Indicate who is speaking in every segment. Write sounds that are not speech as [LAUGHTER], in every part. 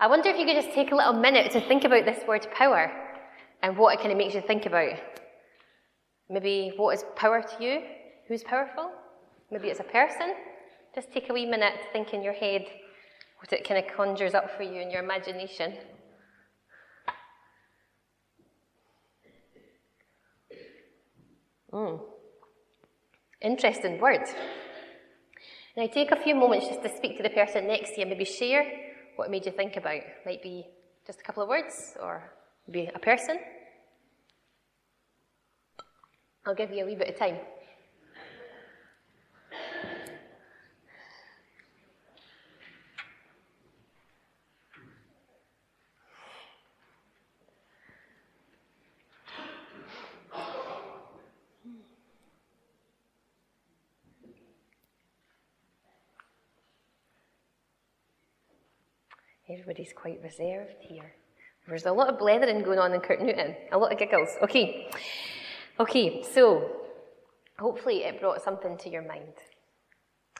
Speaker 1: I wonder if you could just take a little minute to think about this word power and what it kind of makes you think about. Maybe what is power to you? Who's powerful? Maybe it's a person. Just take a wee minute to think in your head what it kind of conjures up for you in your imagination. Mm. Interesting word. Now take a few moments just to speak to the person next to you, maybe share what made you think about. Might be just a couple of words or maybe a person. I'll give you a wee bit of time. Everybody's quite reserved here. There's a lot of blethering going on in Kurt Newton. a lot of giggles. Okay. Okay, so hopefully it brought something to your mind.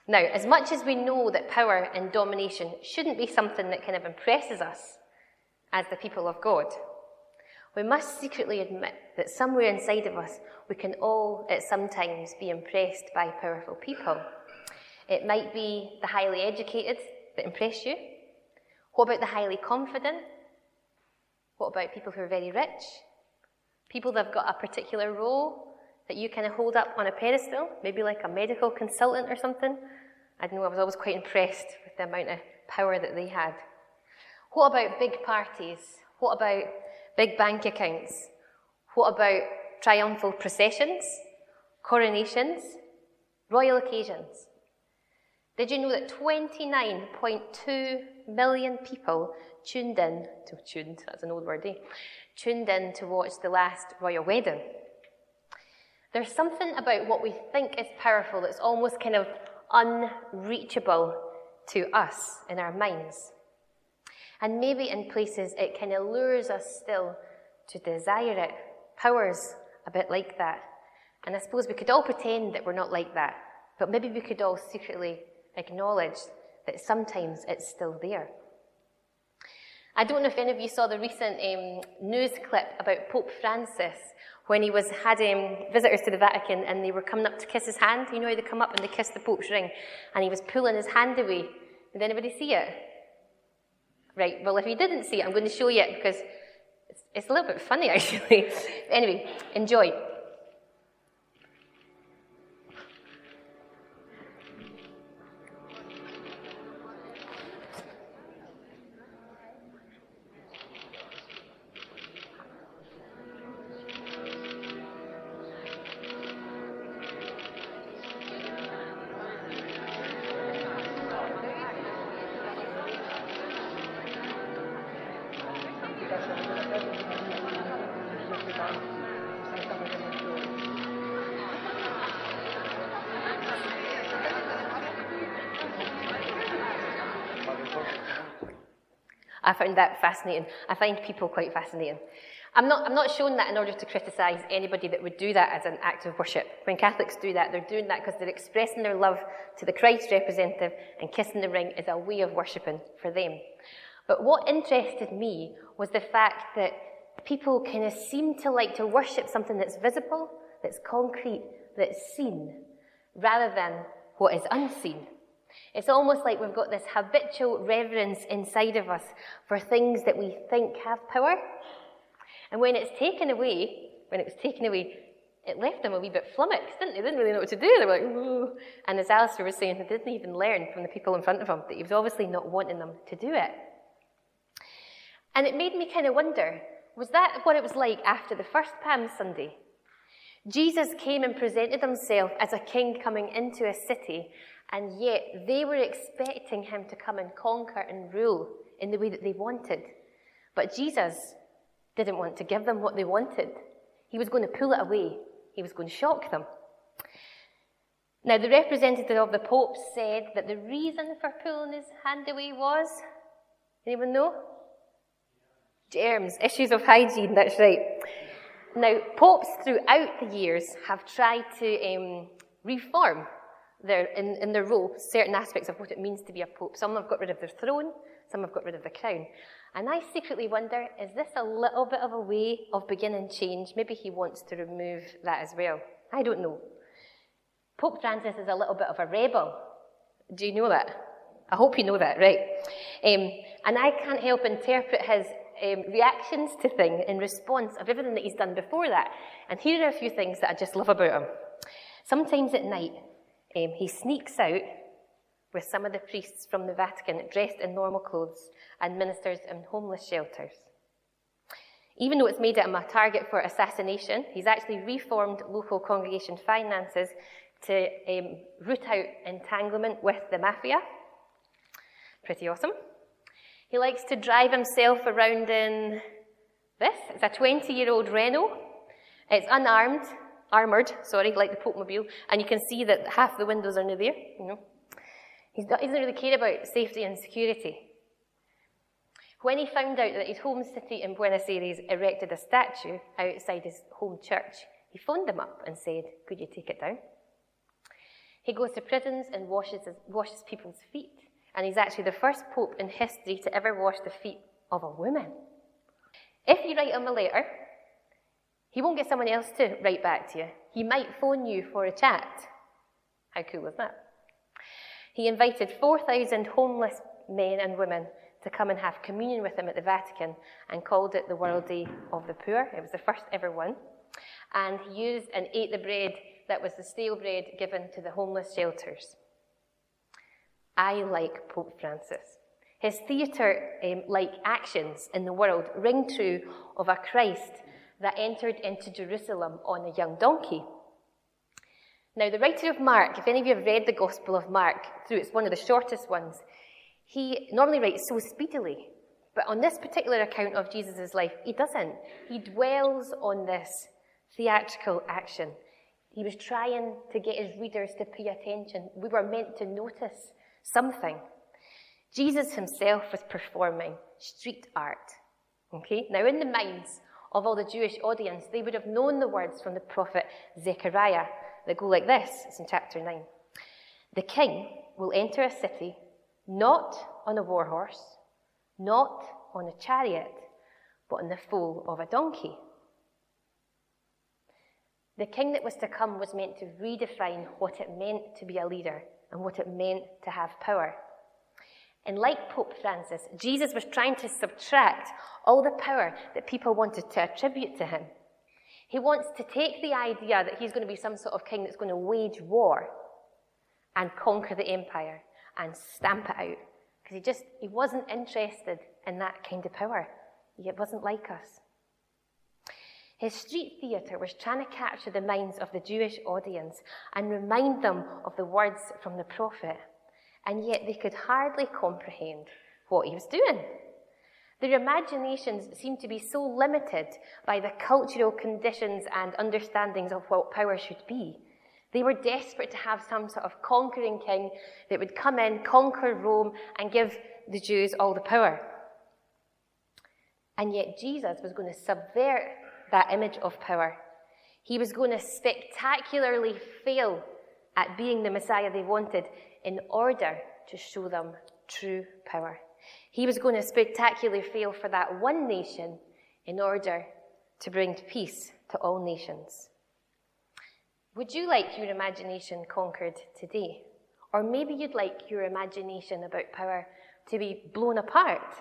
Speaker 1: Now, as much as we know that power and domination shouldn't be something that kind of impresses us as the people of God, we must secretly admit that somewhere inside of us we can all at some times be impressed by powerful people. It might be the highly educated that impress you. What about the highly confident? What about people who are very rich? People that have got a particular role that you kind of hold up on a pedestal, maybe like a medical consultant or something. I don't know, I was always quite impressed with the amount of power that they had. What about big parties? What about big bank accounts? What about triumphal processions, coronations, royal occasions? Did you know that 29.2 million people tuned in, to tuned, that's an old word, eh? Tuned in to watch the last royal wedding. There's something about what we think is powerful that's almost kind of unreachable to us in our minds. And maybe in places it kind of lures us still to desire it. Power's a bit like that. And I suppose we could all pretend that we're not like that, but maybe we could all secretly acknowledge that sometimes it's still there. I don't know if any of you saw the recent um, news clip about Pope Francis when he was had um, visitors to the Vatican and they were coming up to kiss his hand. You know how they come up and they kiss the Pope's ring, and he was pulling his hand away. Did anybody see it? Right. Well, if you didn't see it, I'm going to show you it because it's, it's a little bit funny [LAUGHS] actually. anyway, enjoy. I found that fascinating. I find people quite fascinating. I'm not, I'm not showing that in order to criticise anybody that would do that as an act of worship. When Catholics do that, they're doing that because they're expressing their love to the Christ representative, and kissing the ring is a way of worshipping for them. But what interested me was the fact that people kind of seem to like to worship something that's visible, that's concrete, that's seen, rather than what is unseen. It's almost like we've got this habitual reverence inside of us for things that we think have power. And when it's taken away, when it was taken away, it left them a wee bit flummoxed, didn't they? They didn't really know what to do. They were like, Ooh. And as Alistair was saying, they didn't even learn from the people in front of him that he was obviously not wanting them to do it. And it made me kind of wonder was that what it was like after the first Palm Sunday? Jesus came and presented himself as a king coming into a city, and yet they were expecting him to come and conquer and rule in the way that they wanted. But Jesus didn't want to give them what they wanted. He was going to pull it away, he was going to shock them. Now, the representative of the Pope said that the reason for pulling his hand away was anyone know? Germs, issues of hygiene, that's right. Now, popes throughout the years have tried to um, reform their, in, in their role certain aspects of what it means to be a pope. Some have got rid of their throne, some have got rid of the crown. And I secretly wonder is this a little bit of a way of beginning change? Maybe he wants to remove that as well. I don't know. Pope Francis is a little bit of a rebel. Do you know that? I hope you know that, right? Um, and I can't help interpret his um, reactions to things in response of everything that he's done before that. And here are a few things that I just love about him. Sometimes at night, um, he sneaks out with some of the priests from the Vatican dressed in normal clothes and ministers in homeless shelters. Even though it's made him a target for assassination, he's actually reformed local congregation finances to um, root out entanglement with the mafia. Pretty awesome. He likes to drive himself around in this. It's a 20 year old Renault. It's unarmed, armoured, sorry, like the Pope Mobile, and you can see that half the windows are near there, you know. He doesn't really care about safety and security. When he found out that his home city in Buenos Aires erected a statue outside his home church, he phoned them up and said, Could you take it down? He goes to prisons and washes, washes people's feet, and he's actually the first pope in history to ever wash the feet of a woman. If you write him a letter, he won't get someone else to write back to you. He might phone you for a chat. How cool is that? He invited 4,000 homeless men and women to come and have communion with him at the Vatican and called it the World Day of the Poor. It was the first ever one. And he used and ate the bread that was the stale bread given to the homeless shelters. I like Pope Francis. His theatre um, like actions in the world ring true of a Christ that entered into Jerusalem on a young donkey. Now, the writer of Mark, if any of you have read the Gospel of Mark through, it's one of the shortest ones, he normally writes so speedily. But on this particular account of Jesus' life, he doesn't. He dwells on this theatrical action. He was trying to get his readers to pay attention. We were meant to notice something. Jesus himself was performing street art. Okay? Now, in the minds of all the Jewish audience, they would have known the words from the prophet Zechariah that go like this. It's in chapter 9. The king will enter a city not on a war horse, not on a chariot, but on the foal of a donkey. The king that was to come was meant to redefine what it meant to be a leader and what it meant to have power. And like Pope Francis, Jesus was trying to subtract all the power that people wanted to attribute to him. He wants to take the idea that he's going to be some sort of king that's going to wage war and conquer the empire and stamp it out. Because he just, he wasn't interested in that kind of power. He wasn't like us. His street theatre was trying to capture the minds of the Jewish audience and remind them of the words from the prophet, and yet they could hardly comprehend what he was doing. Their imaginations seemed to be so limited by the cultural conditions and understandings of what power should be. They were desperate to have some sort of conquering king that would come in, conquer Rome, and give the Jews all the power. And yet Jesus was going to subvert that image of power. He was going to spectacularly fail at being the Messiah they wanted in order to show them true power. He was going to spectacularly fail for that one nation in order to bring peace to all nations. Would you like your imagination conquered today? Or maybe you'd like your imagination about power to be blown apart.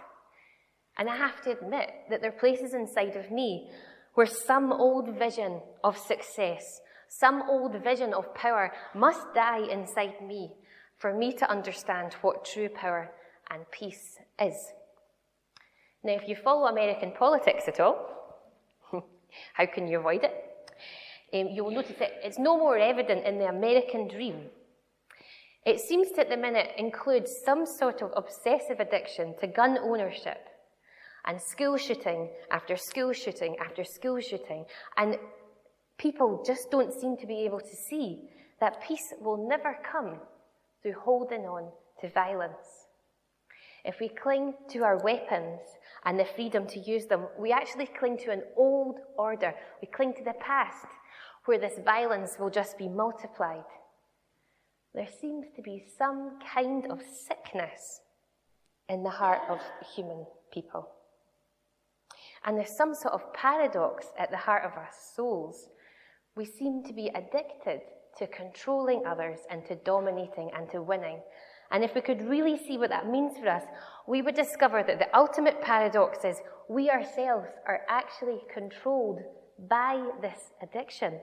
Speaker 1: And I have to admit that there are places inside of me where some old vision of success, some old vision of power must die inside me for me to understand what true power and peace is. Now, if you follow American politics at all, [LAUGHS] how can you avoid it? Um, you'll notice that it's no more evident in the American dream. It seems to, at the minute, include some sort of obsessive addiction to gun ownership and school shooting after school shooting after school shooting. And people just don't seem to be able to see that peace will never come through holding on to violence. If we cling to our weapons and the freedom to use them, we actually cling to an old order. We cling to the past where this violence will just be multiplied. There seems to be some kind of sickness in the heart of human people. And there's some sort of paradox at the heart of our souls. We seem to be addicted to controlling others and to dominating and to winning. And if we could really see what that means for us, we would discover that the ultimate paradox is we ourselves are actually controlled by this addiction.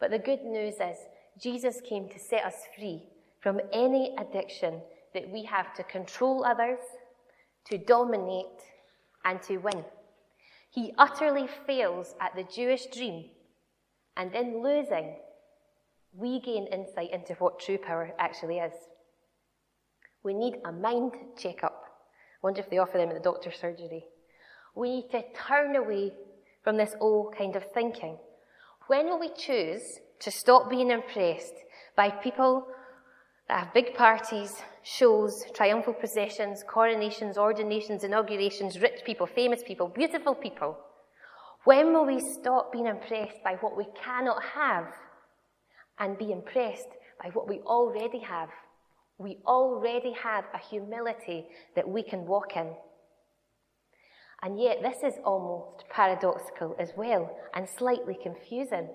Speaker 1: But the good news is Jesus came to set us free from any addiction that we have to control others, to dominate, and to win. He utterly fails at the Jewish dream, and in losing, we gain insight into what true power actually is. We need a mind checkup. I wonder if they offer them at the doctor's surgery. We need to turn away from this old kind of thinking. When will we choose to stop being impressed by people that have big parties, shows, triumphal processions, coronations, ordinations, inaugurations, rich people, famous people, beautiful people? When will we stop being impressed by what we cannot have and be impressed by what we already have? We already have a humility that we can walk in. And yet, this is almost paradoxical as well and slightly confusing.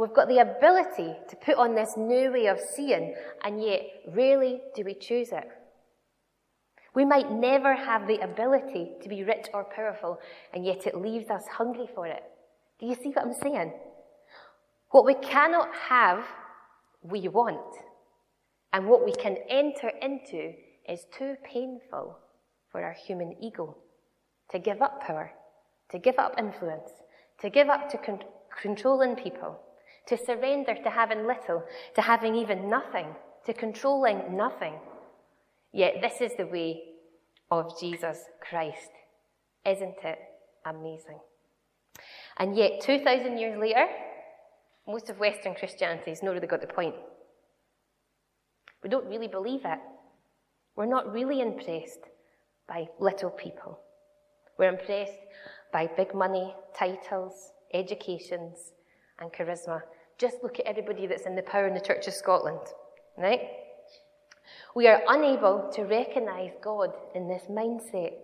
Speaker 1: We've got the ability to put on this new way of seeing, and yet rarely do we choose it. We might never have the ability to be rich or powerful, and yet it leaves us hungry for it. Do you see what I'm saying? What we cannot have, we want. And what we can enter into is too painful for our human ego to give up power, to give up influence, to give up to con- controlling people, to surrender to having little, to having even nothing, to controlling nothing. Yet this is the way of Jesus Christ. Isn't it amazing? And yet, 2,000 years later, most of Western Christianity has not really got the point. We don't really believe it. We're not really impressed by little people. We're impressed by big money, titles, educations, and charisma. Just look at everybody that's in the power in the Church of Scotland, right? We are unable to recognize God in this mindset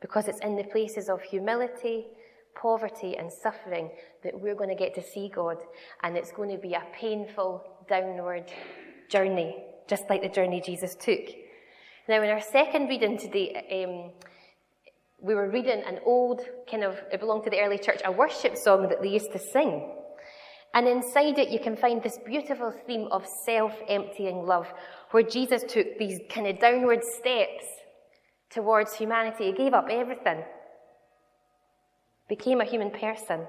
Speaker 1: because it's in the places of humility, poverty, and suffering that we're going to get to see God, and it's going to be a painful downward journey, just like the journey Jesus took. Now, in our second reading today, um, we were reading an old kind of, it belonged to the early church, a worship song that they used to sing. And inside it, you can find this beautiful theme of self emptying love, where Jesus took these kind of downward steps towards humanity. He gave up everything, became a human person.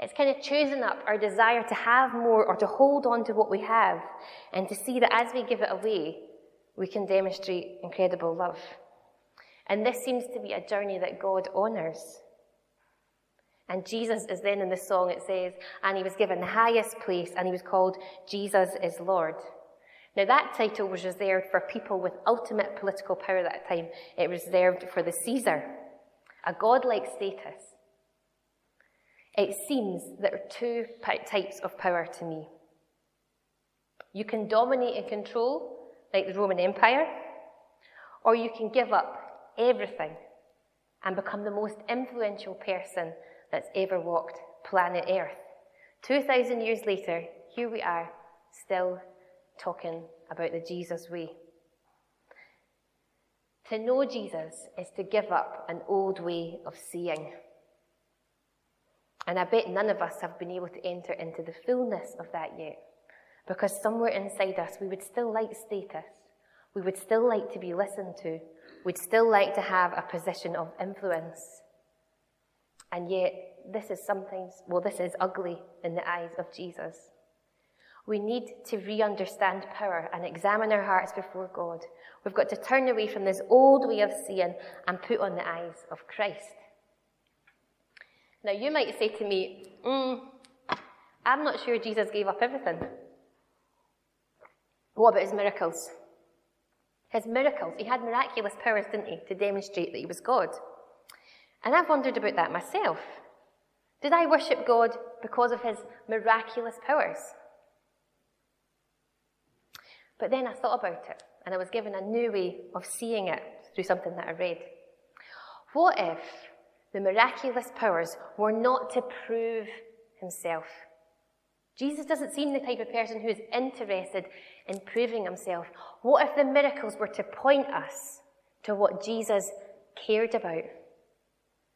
Speaker 1: It's kind of choosing up our desire to have more or to hold on to what we have and to see that as we give it away, we can demonstrate incredible love. And this seems to be a journey that God honours. And Jesus is then in the song, it says, and he was given the highest place, and he was called Jesus is Lord. Now, that title was reserved for people with ultimate political power at that time. It was reserved for the Caesar, a godlike status. It seems there are two types of power to me. You can dominate and control, like the Roman Empire, or you can give up everything and become the most influential person that's ever walked planet Earth. 2,000 years later, here we are, still talking about the Jesus way. To know Jesus is to give up an old way of seeing. And I bet none of us have been able to enter into the fullness of that yet. Because somewhere inside us, we would still like status. We would still like to be listened to. We'd still like to have a position of influence. And yet, this is sometimes, well, this is ugly in the eyes of Jesus. We need to re understand power and examine our hearts before God. We've got to turn away from this old way of seeing and put on the eyes of Christ. Now, you might say to me, mm, I'm not sure Jesus gave up everything. What about his miracles? His miracles. He had miraculous powers, didn't he, to demonstrate that he was God. And I've wondered about that myself. Did I worship God because of his miraculous powers? But then I thought about it, and I was given a new way of seeing it through something that I read. What if the miraculous powers were not to prove himself? Jesus doesn't seem the type of person who is interested in proving himself. What if the miracles were to point us to what Jesus cared about?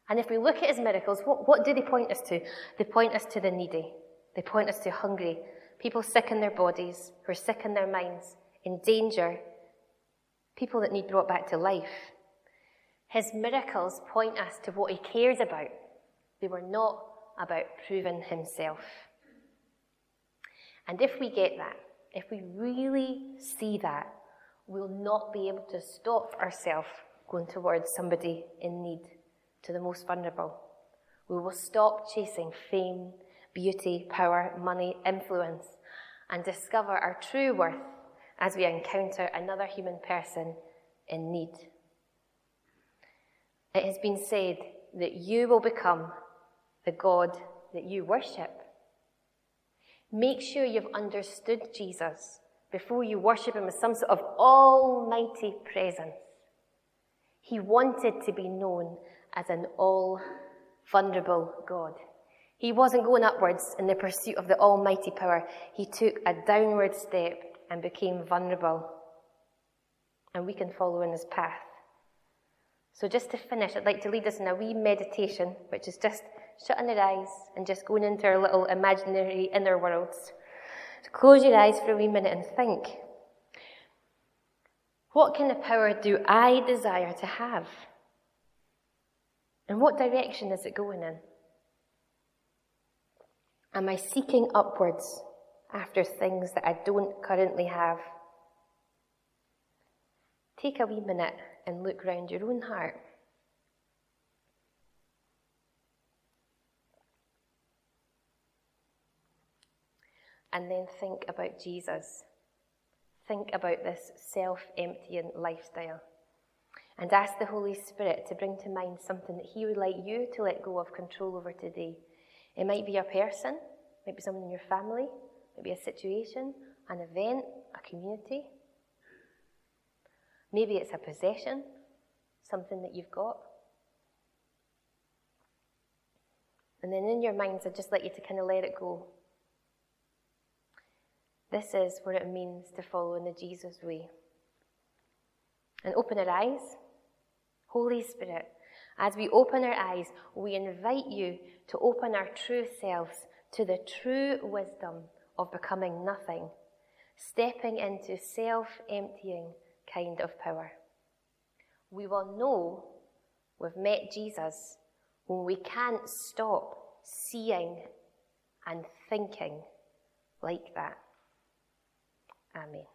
Speaker 1: And if we look at his miracles, what, what do they point us to? They point us to the needy. They point us to hungry, people sick in their bodies, who are sick in their minds, in danger, people that need brought back to life. His miracles point us to what he cares about. They were not about proving himself. And if we get that, if we really see that, we'll not be able to stop ourselves going towards somebody in need, to the most vulnerable. We will stop chasing fame, beauty, power, money, influence, and discover our true worth as we encounter another human person in need. It has been said that you will become the God that you worship. Make sure you've understood Jesus before you worship him as some sort of almighty presence. He wanted to be known as an all vulnerable God. He wasn't going upwards in the pursuit of the almighty power. He took a downward step and became vulnerable. And we can follow in his path. So, just to finish, I'd like to lead us in a wee meditation, which is just shutting our eyes and just going into our little imaginary inner worlds. So close your eyes for a wee minute and think. What kind of power do I desire to have? And what direction is it going in? Am I seeking upwards after things that I don't currently have? Take a wee minute and look round your own heart. And then think about Jesus. Think about this self emptying lifestyle. And ask the Holy Spirit to bring to mind something that He would like you to let go of control over today. It might be a person, might be someone in your family, it might be a situation, an event, a community. Maybe it's a possession, something that you've got. And then in your minds, I'd just like you to kind of let it go this is what it means to follow in the Jesus way. And open our eyes. Holy Spirit, as we open our eyes, we invite you to open our true selves to the true wisdom of becoming nothing, stepping into self emptying kind of power. We will know we've met Jesus when we can't stop seeing and thinking like that. Amén.